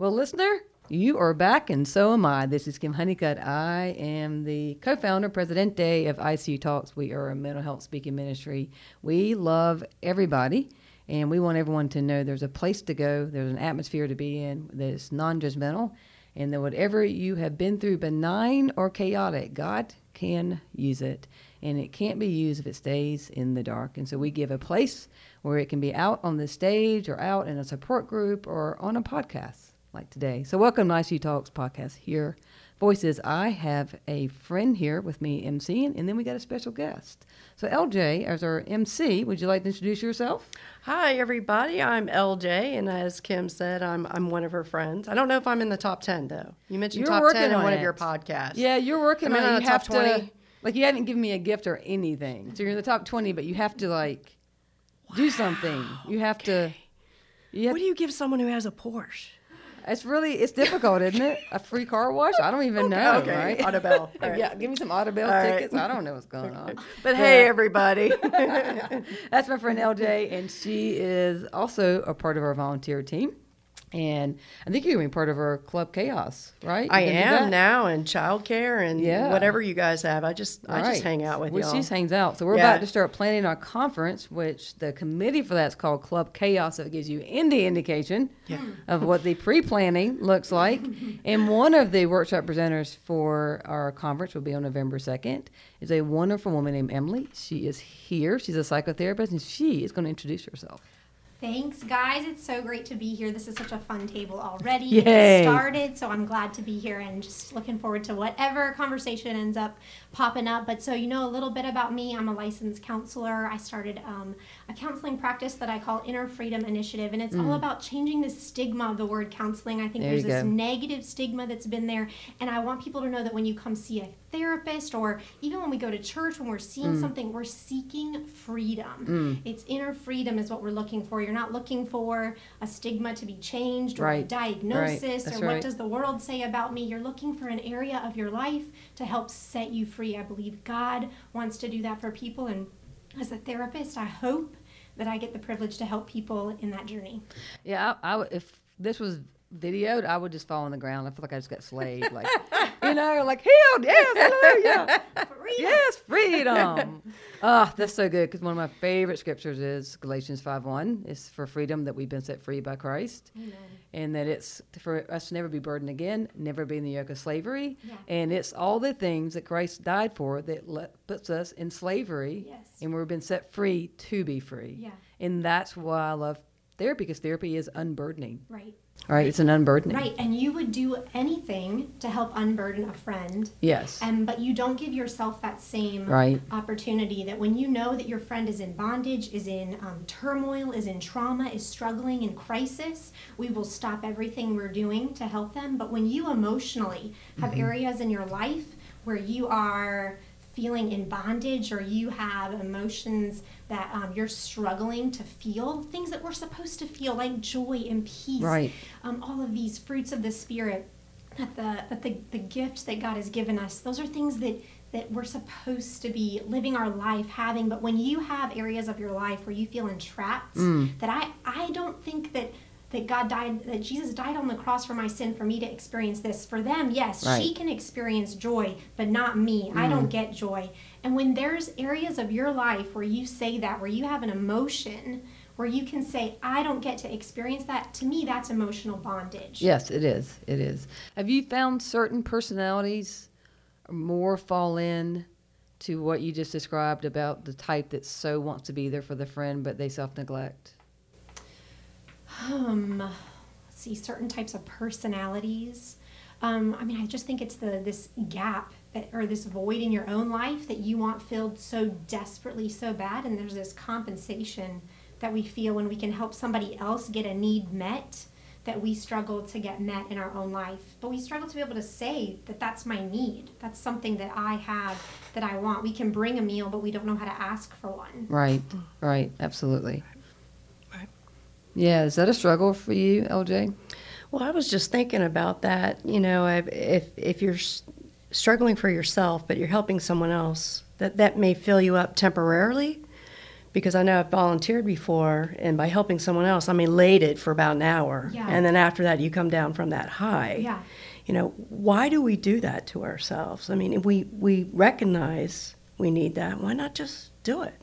Well, listener, you are back, and so am I. This is Kim Honeycutt. I am the co founder, presidente of ICU Talks. We are a mental health speaking ministry. We love everybody, and we want everyone to know there's a place to go, there's an atmosphere to be in that is non judgmental, and that whatever you have been through, benign or chaotic, God can use it. And it can't be used if it stays in the dark. And so we give a place where it can be out on the stage or out in a support group or on a podcast like today. So, welcome to ICU Talks podcast here. Voices. I have a friend here with me emceeing, and then we got a special guest. So, LJ, as our MC, would you like to introduce yourself? Hi, everybody. I'm LJ, and as Kim said, I'm I'm one of her friends. I don't know if I'm in the top ten though. You mentioned You're top ten in working one on of your podcasts. Yeah, you're working I'm on it. on the top have to- 20. like, you haven't given me a gift or anything. So, you're in the top 20, but you have to, like, do something. You have to. You have What do you give someone who has a Porsche? It's really it's difficult, isn't it? A free car wash? I don't even know, okay. right? Right. yeah, give me some Audible All right. tickets. I don't know what's going on. But hey, everybody. That's my friend LJ, and she is also a part of our volunteer team. And I think you're going to be part of our Club Chaos, right? I You gonna am now in childcare and Yeah. whatever you guys have. I just I just hang out with well, y'all. She just hangs out. So we're Yeah. about to start planning our conference, which the committee for that's called Club Chaos. So it gives you any indication of what the pre-planning looks like. and one of the workshop presenters for our conference will be on November second. Is a wonderful woman named Emily. She is here. She's a psychotherapist, and she is going to introduce herself. Thanks, guys. It's so great to be here. This is such a fun table already. Yay. It started, so I'm glad to be here and just looking forward to whatever conversation ends up popping up. But so you know a little bit about me. I'm a licensed counselor. I started um, a counseling practice that I call Inner Freedom Initiative, and it's all about changing the stigma of the word counseling. I think Mm. There there's this go. negative stigma that's been there, and I want people to know that when you come see a therapist or even when we go to church when we're seeing Mm. something we're seeking freedom. It's inner freedom is what we're looking for. You're not looking for a stigma to be changed or a diagnosis That's or what does the world say about me. You're looking for an area of your life to help set you free. I believe god wants to do that for people and as a therapist i hope that i get the privilege to help people in that journey. Yeah, I, I would- if this was videoed, I would just fall on the ground. I feel like I just got slayed. Like, you know, like healed. Yes, hallelujah. freedom. Yes, freedom. oh, that's so good because one of my favorite scriptures is Galatians 5 1. It's for freedom that we've been set free by Christ. Amen. And that it's for us to never be burdened again, never be in the yoke of slavery. Yeah. And it's all the things that Christ died for that let, puts us in slavery. Yes. And we've been set free to be free. Yeah. And that's why I love therapy because therapy is unburdening. right Right? It's an unburdening. right and you would do anything to help unburden a friend Yes. And but you don't give yourself that same Right. opportunity that when you know that your friend is in bondage, is in um, turmoil, is in trauma, is struggling in crisis, we will stop everything we're doing to help them. But when you emotionally have Mm-hmm. areas in your life where you are feeling in bondage or you have emotions that um, you're struggling to feel, things that we're supposed to feel like joy and peace, Right. um, all of these fruits of the spirit that the that the, the gift that God has given us, those are things that that we're supposed to be living our life having. But when you have areas of your life where you feel entrapped, Mm. that I I don't think that that God died that Jesus died on the cross for my sin for me to experience this. For them, yes, Right. she can experience joy, but not me. I don't mm. get joy. And when there's areas of your life where you say that, where you have an emotion where you can say, I don't get to experience that, to me, that's emotional bondage. Yes, it is. It is. Have you found certain personalities more fall in to what you just described about the type that so wants to be there for the friend, but they self neglect? Um, let's see, certain types of personalities. Um, I mean, I just think it's the this gap that, or this void in your own life that you want filled so desperately, so bad, and there's this compensation that we feel when we can help somebody else get a need met that we struggle to get met in our own life. But we struggle to be able to say that that's my need. That's something that I have that I want. We can bring a meal, but we don't know how to ask for one. Right, right, absolutely. Right. Yeah, is that a struggle for you, LJ? Well, I was just thinking about that. You know, if if, if you're struggling for yourself, but you're helping someone else, that that may fill you up temporarily, because I know I've volunteered before, and by helping someone else, I'm elated for about an hour. Yeah. And then after that, you come down from that high. Yeah. You know, why do we do that to ourselves? I mean, if we, we recognize we need that, why not just do it?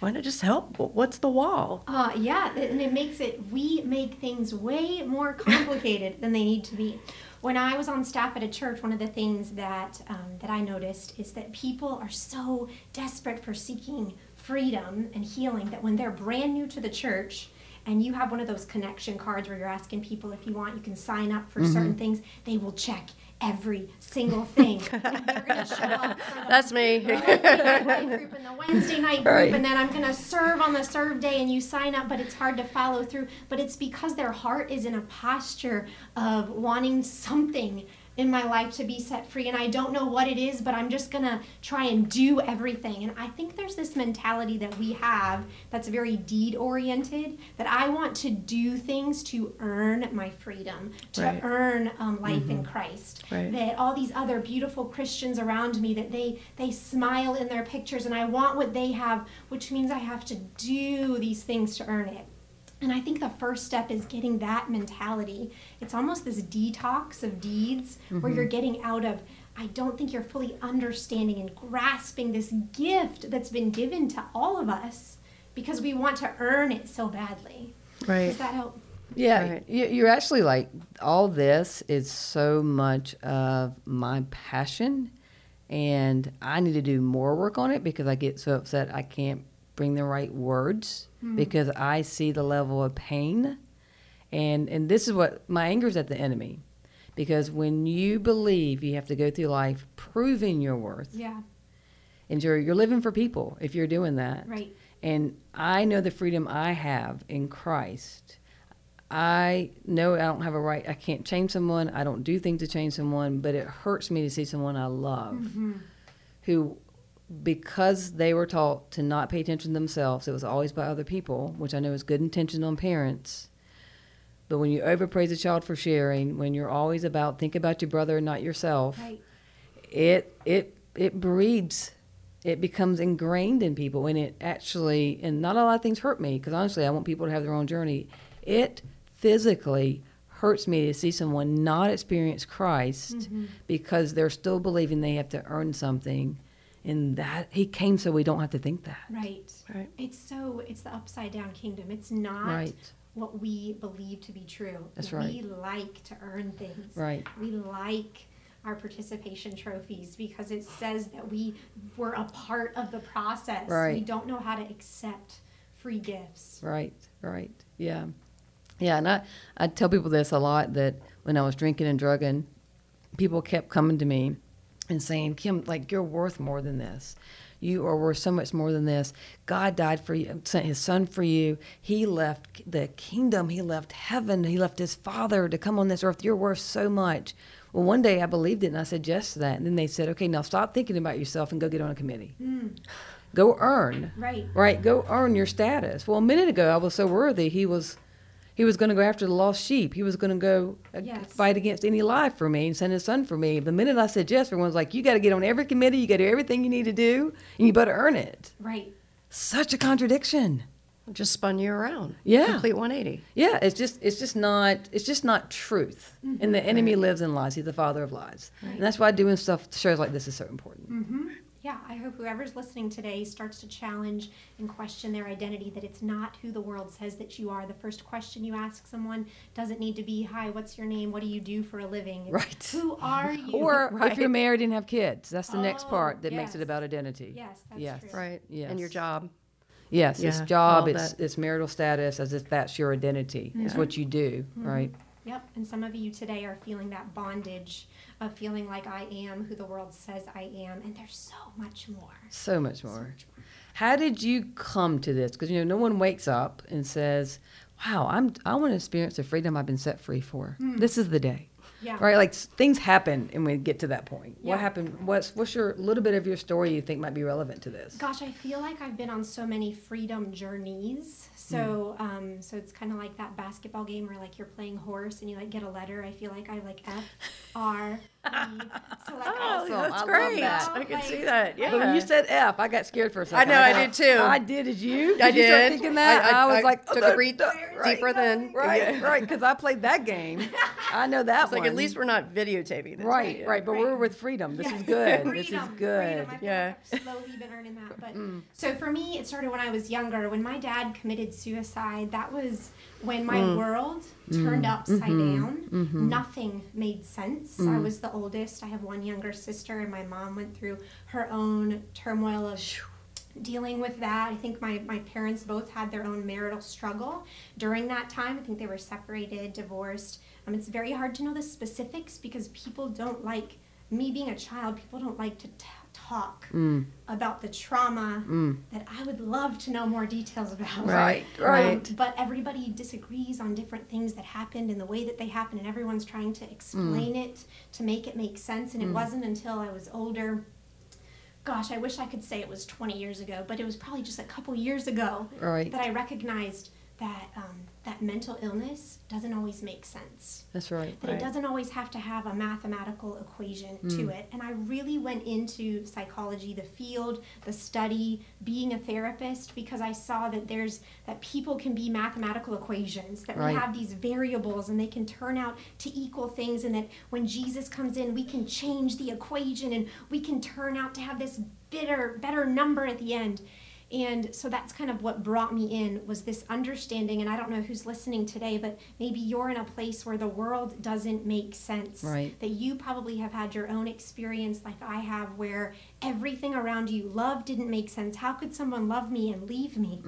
Why not just help? What's the wall? Uh, yeah, and it makes it, we make things way more complicated than they need to be. When I was on staff at a church, one of the things that, um, that I noticed is that people are so desperate for seeking freedom and healing that when they're brand new to the church, and you have one of those connection cards where you're asking people if you want, you can sign up for certain things, they will check every single thing. You're gonna show up for the That's me. group and the Wednesday night group, Right. and then I'm gonna serve on the serve day, and you sign up, but it's hard to follow through. But it's because their heart is in a posture of wanting something in my life to be set free, and I don't know what it is, but I'm just gonna try and do everything. And I think there's this mentality that we have that's very deed oriented that I want to do things to earn my freedom, to Right. earn um, life in Christ Right. that all these other beautiful Christians around me that they they smile in their pictures and I want what they have, which means I have to do these things to earn it. And I think the first step is getting that mentality. It's almost this detox of deeds where you're mm-hmm. getting out of I don't think you're fully understanding and grasping this gift that's been given to all of us because we want to earn it so badly. Right. Does that help? Yeah, Right. you're actually like all this is so much of my passion, and I need to do more work on it because I get so upset I can't bring the right words hmm. because I see the level of pain, and and this is what my anger is at the enemy, because when you believe you have to go through life proving your worth, Yeah, and you're you're living for people if you're doing that, right. and I know the freedom I have in Christ. I know I don't have a right, I can't change someone, I don't do things to change someone, but it hurts me to see someone I love mm-hmm. who, because they were taught to not pay attention to themselves, it was always by other people, which I know is good intention on parents. But when you overpraise a child for sharing, when you're always about think about your brother and not yourself, Right. it it it breeds it becomes ingrained in people and it actually and not a lot of things hurt me because honestly i want people to have their own journey it physically hurts me to see someone not experience christ mm-hmm. because they're still believing they have to earn something and that he came so we don't have to think that Right. Right. It's so it's the upside down kingdom. It's not Right. what we believe to be true. That's right We like to earn things. Right. We like our participation trophies because it says that we were a part of the process. right. We don't know how to accept free gifts. Right, right. Yeah. Yeah, and I, I tell people this a lot that when I was drinking and drugging, people kept coming to me and saying, Kim, like, you're worth more than this. You are worth so much more than this. God died for you, sent his son for you. He left the kingdom, he left heaven, he left his father to come on this earth. You're worth so much. Well, one day I believed it and I said yes to that. And then they said, okay, now stop thinking about yourself and go get on a committee. Hmm. Go earn Right. right go earn your status well a minute ago i was so worthy he was he was going to go after the lost sheep. He was going to go uh, Yes. fight against any lie for me and send his son for me. The minute i said yes everyone's like you got to get on every committee. You got to do everything you need to do and you better earn it. Right. such a contradiction. Just spun you around. Yeah. Complete 180. yeah it's just it's just not it's just not truth. And the enemy lives in lies. He's the father of lies. And that's why doing stuff shows like this is so important Yeah, I hope whoever's listening today starts to challenge and question their identity that it's not who the world says that you are. The first question you ask someone doesn't need to be, Hi, what's your name? What do you do for a living? It's, Right. Who are you? or Right. if you're married and have kids that's the next Oh, part that makes it about identity Yes, that's Yes. true. Right. And your job. Yes, Yeah, it's job, it's that. it's marital status, as if that's your identity. It's mm-hmm. what you do, mm-hmm. right? Yep. And some of you today are feeling that bondage of feeling like I am who the world says I am. And there's so much more. So much more. How did you come to this? Because you know, no one wakes up and says, "Wow, I'm I want to experience the freedom I've been set free for. Hmm. This is the day." Yeah. Right? Like things happen, and we get to that point. Yeah. What happened? What's what's your little bit of your story you think might be relevant to this? Gosh, I feel like I've been on so many freedom journeys. So, um, so it's kind of like that basketball game where like you're playing horse and you like get a letter. I feel like I like F we. So like, Oh, Awesome. that's I love great. that. I can see that. Yeah. But when you said F, I got scared for a I second. I know, I thought, did too. I did. Did you? I Did you start did. thinking that? I, I, was like, took oh, a breath right, deeper than Right, Yeah. right, because I played that game. I know that It's like at least we're not videotaping this. right, Yeah. right. But we're with freedom. This is good. this is good. freedom. I feel Yeah. like slowly been earning that. But so for me, it started when I was younger. When my dad committed suicide, that was when my Mm. world turned upside Mm-hmm. down. Nothing made sense. I was the oldest. I have one younger sister, and my mom went through her own turmoil of dealing with that. I think my, my parents both had their own marital struggle during that time. I think they were separated, divorced. Um, it's very hard to know the specifics because people don't like, me being a child, people don't like to t- talk Mm. about the trauma that I would love to know more details about. Right, Right. right. But everybody disagrees on different things that happened and the way that they happened, and everyone's trying to explain it to make it make sense. And it wasn't until I was older. Gosh, I wish I could say it was 20 years ago, but it was probably just a couple years ago Right. that I recognized that um, that mental illness doesn't always make sense That's right. that Right. it doesn't always have to have a mathematical equation to mm. it. And I really went into psychology, the field, the study, being a therapist, because I saw that there's that people can be mathematical equations, that Right. we have these variables and they can turn out to equal things, and that when Jesus comes in, we can change the equation and we can turn out to have this bitter, better number at the end. And so that's kind of what brought me in was this understanding. And I don't know who's listening today, but maybe you're in a place where the world doesn't make sense. Right. That you probably have had your own experience, like I have, where everything around you, love didn't make sense. How could someone love me and leave me?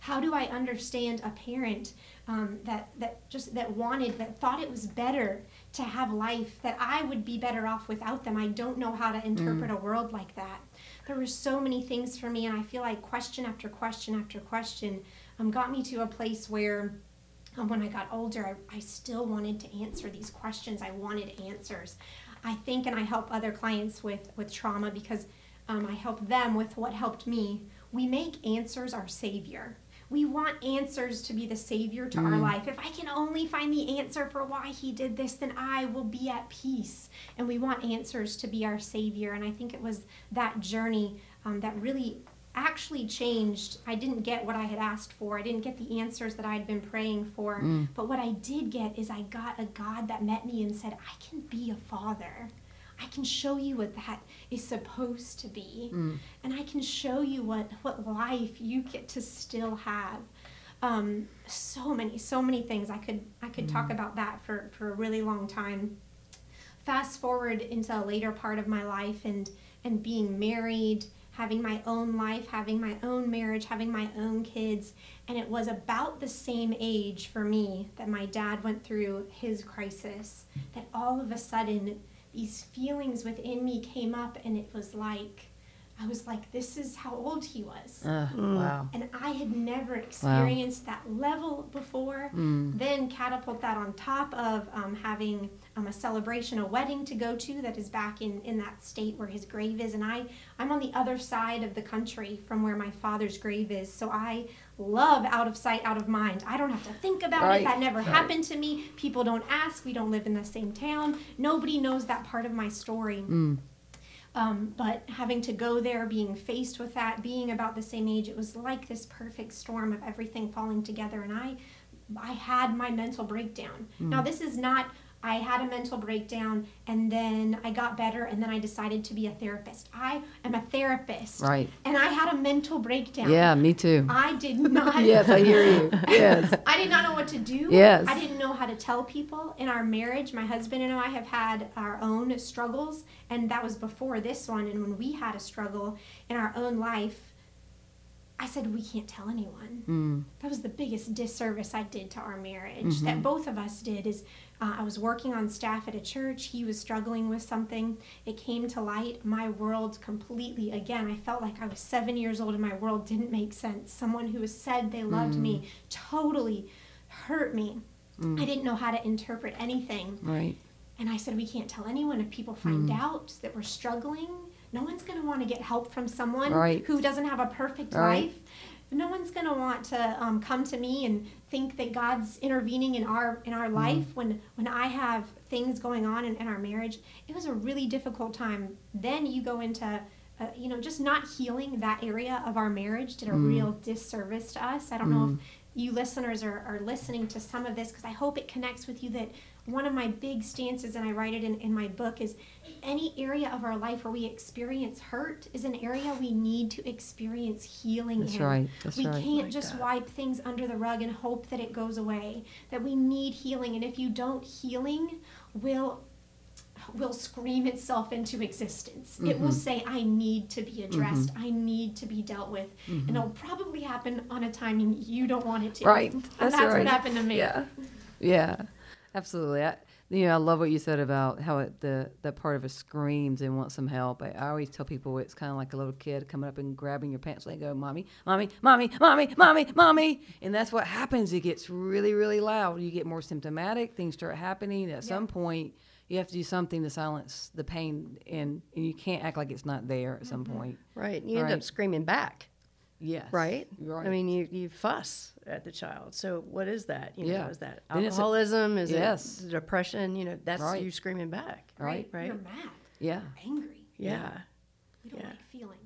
How do I understand a parent um, that that just that wanted that thought it was better to have life that I would be better off without them? I don't know how to interpret a world like that. There were so many things for me, and I feel like question after question after question um, got me to a place where. Um, when I got older, I, I still wanted to answer these questions. I wanted answers. I think, and I help other clients with with trauma because um, I help them with what helped me. We make answers our savior. We want answers to be the savior to our life. If I can only find the answer for why he did this, then I will be at peace. And we want answers to be our savior. And I think it was that journey um, that really actually changed. I didn't get what I had asked for. I didn't get the answers that I had been praying for. But what I did get is I got a God that met me and said, I can be a father. I can show you what that is supposed to be. And I can show you what, what life you get to still have. Um, so many, so many things. I could I could talk about that for, for a really long time fast forward into a later part of my life and and being married having my own life having my own marriage having my own kids and it was about the same age for me that my dad went through his crisis that all of a sudden these feelings within me came up and it was like i was like this is how old he was Uh, Wow. and I had never experienced that level before. Then catapult that on top of um, having um, a celebration, a wedding to go to that is back in, in that state where his grave is, and I I'm on the other side of the country from where my father's grave is. So I love out of sight, out of mind. I don't have to think about Right, it. That never right. happened to me. People don't ask. We don't live in the same town. Nobody knows that part of my story. Um, but having to go there, being faced with that, being about the same age, it was like this perfect storm of everything falling together. And I, I had my mental breakdown. Now this is not. I had a mental breakdown, and then I got better, and then I decided to be a therapist. I am a therapist, Right. And I had a mental breakdown. Yeah, me too. I did not. yes, I hear you. Yes. I did not know what to do. Yes. I didn't know how to tell people. In our marriage, my husband and I have had our own struggles, and that was before this one. And when we had a struggle in our own life, I said, We can't tell anyone. Mm. That was the biggest disservice I did to our marriage, that both of us did. Is uh, I was working on staff at a church. He was struggling with something. It came to light. My world completely, again, I felt like I was seven years old and my world didn't make sense. Someone who has said they loved me mm. totally hurt me. Mm. I didn't know how to interpret anything. Right. And I said, we can't tell anyone. If people find mm. out that we're struggling, no one's going to want to get help from someone Right. who doesn't have a perfect Right. life. No one's going to want to um, come to me and think that God's intervening in our in our life when when I have things going on in, in our marriage. It was a really difficult time. Then you go into uh, you know, just not healing that area of our marriage did a Mm. real disservice to us. I don't know if you listeners are, are listening to some of this because I hope it connects with you that one of my big stances, and I write it in, in my book, is any area of our life where we experience hurt is an area we need to experience healing That's in. right. That's we right. can't Like just that. wipe things under the rug and hope that it goes away. That we need healing, and if you don't, healing will will scream itself into existence. It Mm-hmm. will say, I need to be addressed. I need to be dealt with. And it'll probably happen on a timing you don't want it to. Right. And That's, that's right. what happened to me. Yeah. Yeah. Absolutely. I, you know, I love what you said about how it, the that part of us screams and wants some help. I, I always tell people it's kind of like a little kid coming up and grabbing your pants leg, go, oh, "Mommy, mommy, mommy, mommy, mommy, mommy," and that's what happens. It gets really, really loud. You get more symptomatic. Things start happening. At some point, you have to do something to silence the pain, and, and you can't act like it's not there. At some mm-hmm. point, Right. You end Right. up screaming back. Yes, right? Right. I mean, you, you fuss at the child. So what is that? You Yeah. know, is that Then it's a- alcoholism? is Yes. it depression? You know, that's Right. you screaming back. Right. Right. You're mad. yeah, Angry. Yeah. We don't Yeah. like feeling.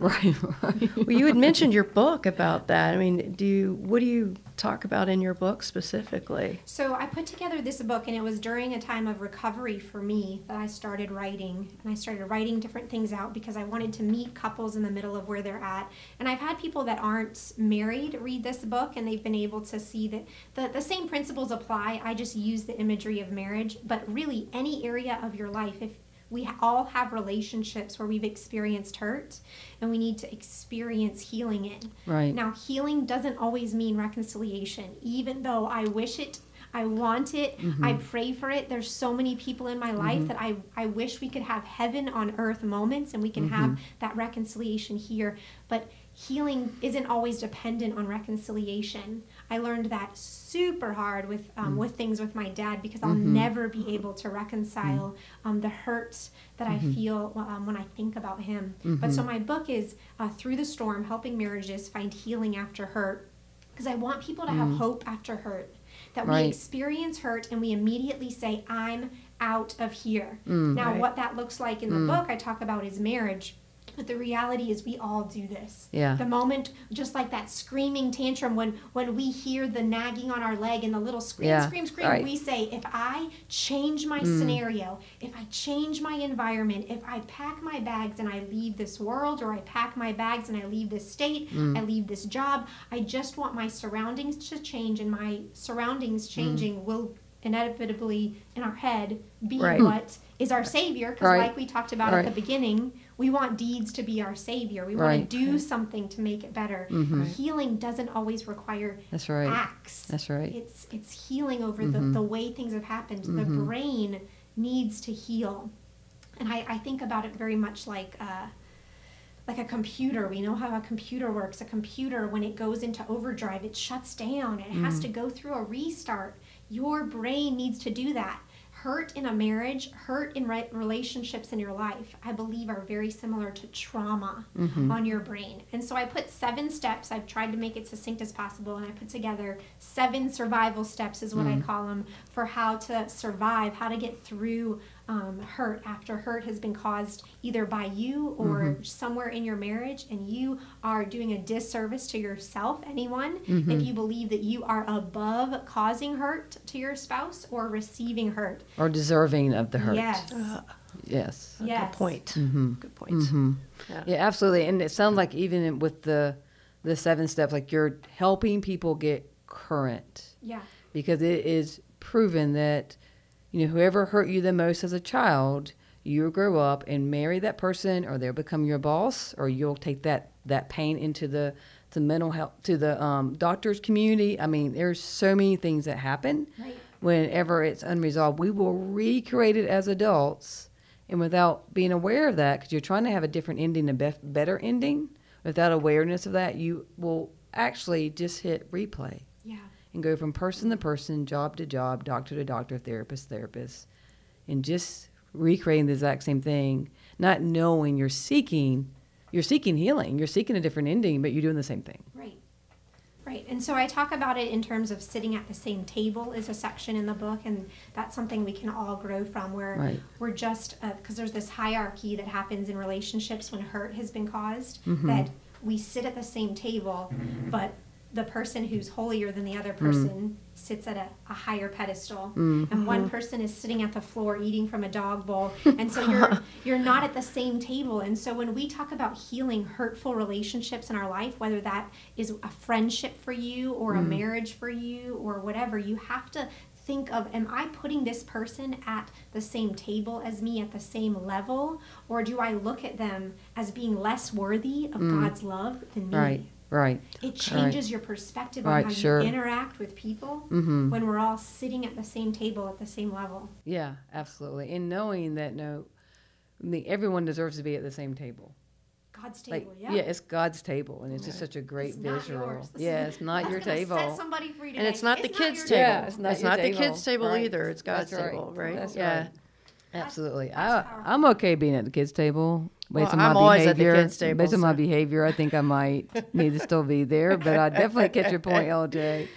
right, right. well, you had mentioned your book about that. I mean, do you what do you talk about in your book specifically? So I put together this book, and it was during a time of recovery for me that I started writing. And I started writing different things out because I wanted to meet couples in the middle of where they're at. And I've had people that aren't married read this book, and they've been able to see that the, the same principles apply. I just use the imagery of marriage, but really any area of your life, if we all have relationships where we've experienced hurt and we need to experience healing in. Right. Now, healing doesn't always mean reconciliation, even though I wish it, I want it, I mm-hmm. pray for it. There's so many people in my life mm-hmm. that I, I wish we could have heaven on earth moments and we can have mm-hmm. that reconciliation here. But healing isn't always dependent on reconciliation. I learned that super hard with um, mm. with things with my dad because I'll never be able to reconcile mm. um, the hurt that I feel um, when I think about him. But so my book is uh, Through the Storm: Helping Marriages Find Healing After Hurt, because I want people to have mm. hope after hurt. That we experience hurt and we immediately say, "I'm out of here." Mm. now, Right. what that looks like in the mm. book I talk about is marriage. But the reality is, we all do this. Yeah. The moment, just like that screaming tantrum, when when we hear the nagging on our leg and the little scream, Yeah, scream, scream, right. we say, if I change my mm. scenario, if I change my environment, if I pack my bags and I leave this world, or I pack my bags and I leave this state, mm. I leave this job, I just want my surroundings to change, and my surroundings mm. changing will inevitably in our head be Right. what is our savior because Right. like we talked about Right. at the beginning we want deeds to be our savior. We want to do something to make it better. Mm-hmm. Healing doesn't always require That's right. acts. That's right. it's it's healing over the, mm-hmm. the way things have happened. The mm-hmm. brain needs to heal. And I, I think about it very much like uh, like a computer. We know how a computer works. A computer when it goes into overdrive it shuts down. It has mm. to go through a restart your brain needs to do that. Hurt in a marriage hurt in re- relationships in your life i believe are very similar to trauma mm-hmm. on your brain. And so i put seven steps. I've tried to make it succinct as possible and i put together seven survival steps is what i mm-hmm. call them for how to survive how to get through um, hurt after hurt has been caused either by you or somewhere in your marriage and you are doing a disservice to yourself anyone if you believe that you are above causing hurt to your spouse or receiving hurt Or deserving of the hurt. yes Yes. yes Good point. Mm-hmm. Good point. Yeah. Yeah, absolutely. And it sounds like even with the the seven steps, like you're helping people get current yeah because it is proven that you know whoever hurt you the most as a child, you grow up and marry that person, or they'll become your boss, or you'll take that that pain into the to mental health to the um, doctors community. I mean, there's so many things that happen right whenever it's unresolved. We will recreate it as adults, and without being aware of that, because you're trying to have a different ending, a bef- better ending, without awareness of that, you will actually just hit replay yeah and go from person to person, job to job, doctor to doctor, therapist, to therapist, and just recreating the exact same thing, not knowing you're seeking, you're seeking healing, you're seeking a different ending, but you're doing the same thing. right Right, and so I talk about it in terms of sitting at the same table is a section in the book, and that's something we can all grow from. Where Right. we're just because there's this hierarchy that happens in relationships when hurt has been caused. Mm-hmm. That we sit at the same table, but the person who's holier than the other Mm. person sits at a, a higher pedestal, Mm. and one person is sitting at the floor eating from a dog bowl, and so you're you're not at the same table. And so when we talk about healing hurtful relationships in our life, whether that is a friendship for you or Mm. a marriage for you or whatever, you have to think of am I putting this person at the same table as me at the same level or do I look at them as being less worthy of God's love than me? Mm. Right. Right. It changes your perspective on Right, how sure. you interact with people Mm-hmm. when we're all sitting at the same table at the same level. Yeah, absolutely. And knowing that no, I mean, everyone deserves to be at the same table. God's Like, table, yeah. yeah. it's God's table, and it's just such a great It's not visual. yours. Yeah, it's not that's your table. Set somebody free And today. it's not the your kids' table. Yeah, it's not it's your not the kids' table Right. either. It's God's That's table, right? That's yeah. right. Absolutely. that's I. I'm okay being at the kids' table. Based Well, on my I'm always at the behavior, table, based on my behavior, I think I might need to still be there. But I definitely catch your point, LJ.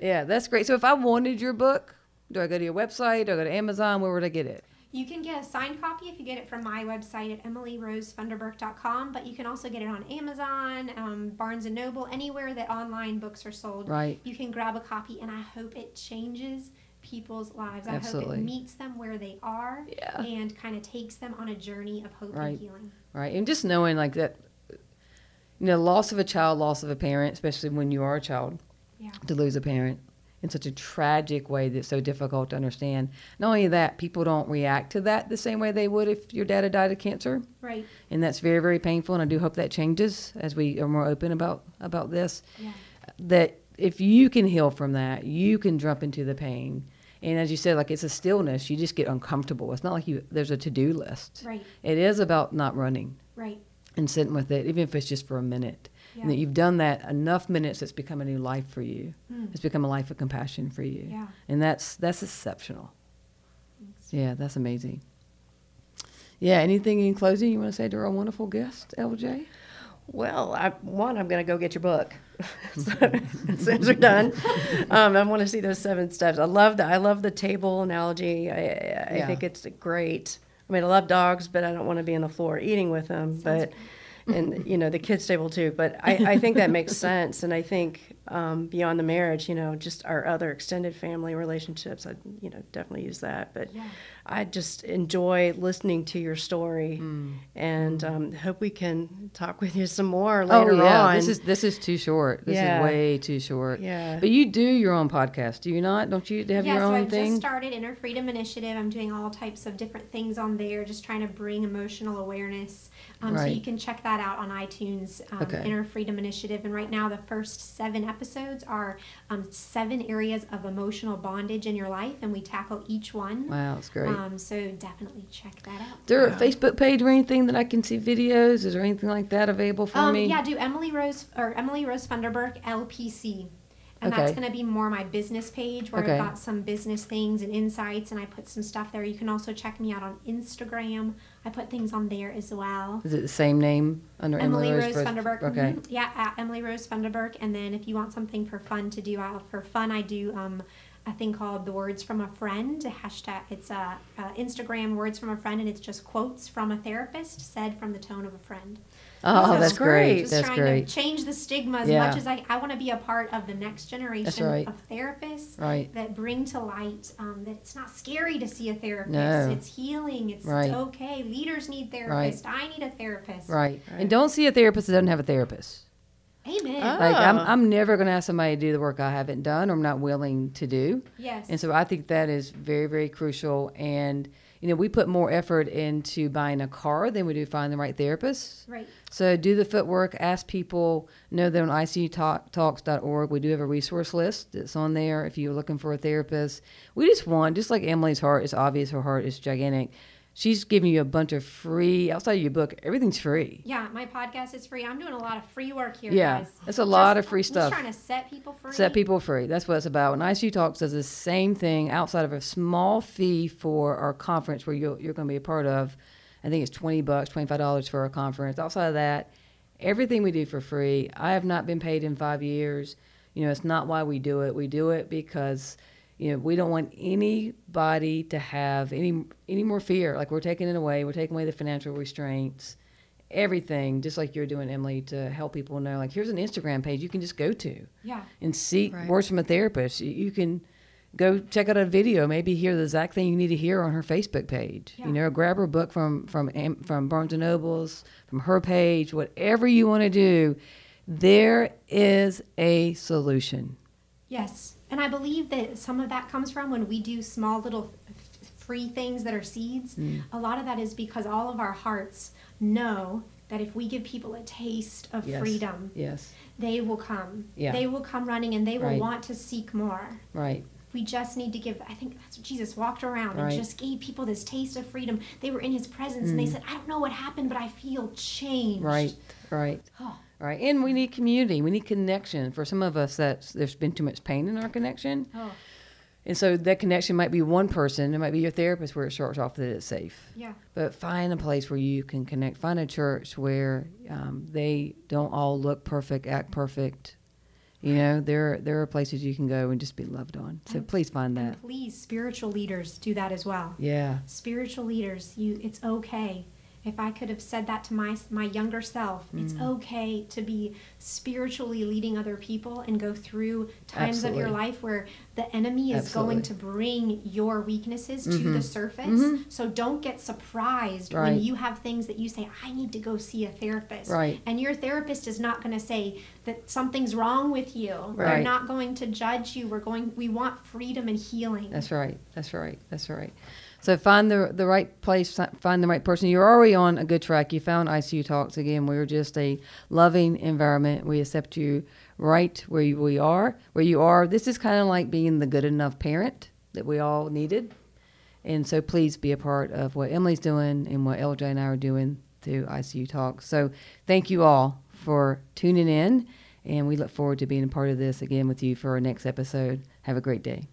Yeah, that's great. So if I wanted your book, do I go to your website? Do I go to Amazon? Where would I get it? You can get a signed copy if you get it from my website at emilyrosefunderburk.com, but you can also get it on Amazon, um, Barnes and Noble, anywhere that online books are sold. Right. You can grab a copy, and I hope it changes people's lives. I Absolutely. hope it meets them where they are Yeah. and kind of takes them on a journey of hope Right. and healing. Right. And just knowing like that, you know, loss of a child, loss of a parent, especially when you are a child, Yeah. to lose a parent in such a tragic way that's so difficult to understand. Not only that, people don't react to that the same way they would if your dad had died of cancer. Right. And that's very, very painful. And I do hope that changes as we are more open about, about this. Yeah. That if you can heal from that, you can jump into the pain. And as you said, like it's a stillness, you just get uncomfortable. It's not like you there's a to do list. Right. It is about not running Right. and sitting with it, even if it's just for a minute. Yeah. And that you've done that enough minutes, it's become a new life for you. Mm. It's become a life of compassion for you. Yeah. And that's that's exceptional. Thanks. Yeah, that's amazing. Yeah, anything in closing you want to say to our wonderful guest, LJ? Well, I, one, I'm going to go get your book So, as soon as we're done. Um, I want to see those seven steps. I love that. I love the table analogy. I, I, I think it's great. I mean, I love dogs, but I don't want to be on the floor eating with them. but and you know the kids table too. But I, I think that makes sense. And I think um, beyond the marriage, you know, just our other extended family relationships. I you know definitely use that. But Yeah. I just enjoy listening to your story, Mm. and um, hope we can talk with you some more later oh yeah, on. this is this is too short. This Yeah. is way too short. Yeah. But you do your own podcast, do you not? Don't you have yeah, your so own I've thing? just started Inner Freedom Initiative. I'm doing all types of different things on there, just trying to bring emotional awareness. Um, So you can check that out on iTunes, um, Okay. Inner Freedom Initiative. And right now, the first seven episodes are um, seven areas of emotional bondage in your life, and we tackle each one. wow, that's great. Um, so definitely check that out. Is there a Facebook page or anything that I can see videos? Is there anything like that available for Um, me? yeah, do Emily Rose or Emily Rose Funderburk LPC. And that's going to be more my business page where Okay. I've got some business things and insights, and I put some stuff there. You can also check me out on Instagram. I put things on there as well. Is it the same name under Emily, Rose, Rose Funderburk. Okay. mhm. Yeah, at Emily Rose Funderburk. And then if you want something for fun to do, uh, for fun, I do um, a thing called the Words from a Friend. A hashtag. It's a uh, Instagram Words from a Friend, and it's just quotes from a therapist said from the tone of a friend. Oh, that's that's great. Just That's trying great. to change the stigma as Yeah. much as I, I want to be a part of the next generation right. of therapists Right. that bring to light um, that it's not scary to see a therapist. No. It's healing. It's, Right. okay. Leaders need therapists. I need a therapist. Right. Right. And don't see a therapist that doesn't have a therapist. Amen. Oh. Like I'm, Ah. I'm never going to ask somebody to do the work I haven't done or I'm not willing to do. yes. And so I think that is very, very crucial. And you know, we put more effort into buying a car than we do find the right therapist. right. So do the footwork. Ask people. Know that on ICUtalks.org we do have a resource list that's on there. If you're looking for a therapist, we just want just like Emily's heart is obvious. Her heart is gigantic. She's giving you a bunch of free outside of your book. Everything's free. Yeah, my podcast is free. I'm doing a lot of free work here, Yeah, guys. it's a lot Just- of free stuff. Trying to set people free. Set people free. That's what it's about. And ICU Talks does the same thing outside of a small fee for our conference where you're, you're going to be a part of. I think it's 20 bucks, $25 for our conference. Outside of that, everything we do for free. I have not been paid in five years. You know, it's not why we do it. We do it because you know we don't want anybody to have any any more fear. Like we're taking it away. We're taking away the financial restraints. Everything, just like you're doing, Emily, to help people know. Like, here's an Instagram page you can just go to Yeah. and seek Right. words from a therapist. You- can go check out a video, maybe hear the exact thing you need to hear on her Facebook page. Yeah. You know, grab her book from from from Barnes and Nobles, from her page, whatever you want to do. There is a solution. Yes. And I believe that some of that comes from when we do small little free things that are seeds. Mm. A lot of that is because all of our hearts know that if we give people a taste of Yes. freedom, Yes, they will come. Yeah. They will come running and they will Right. want to seek more. right. We just need to give. I think that's what Jesus walked around Right. and just gave people this taste of freedom. They were in His presence and they said, "I don't know what happened, but I feel changed." Mm. Right, right, Oh, right. And we need community. We need connection. For some of us, that's there's been too much pain in our connection, oh, and so that connection might be one person. It might be your therapist, where it starts off that it's safe. yeah, But find a place where you can connect. Find a church where um, they don't all look perfect, act perfect. You know, there there are places you can go and just be loved on. So And- please find and that. please, spiritual leaders do that as well. Yeah, spiritual leaders you it's okay if i could have said that to my my younger self it's Mm. okay to be spiritually leading other people and go through times of your life where the enemy is going to bring your weaknesses to the surface so don't get surprised when Mm-hmm. You have things that you say i need to go see a therapist Right. and your therapist is not going to say that something's wrong with you they're not going to judge you we're going we want freedom and healing that's right. That's right. That's right. So find the the right place. Find the right person. You're already on a good track. You found ICU Talks again. We're just a loving environment. We accept you right where you, we are. Where you are. This is kind of like being the good enough parent that we all needed. And so please be a part of what Emily's doing and what LJ and I are doing through ICU Talks. So thank you all for tuning in, and we look forward to being a part of this again with you for our next episode. Have a great day.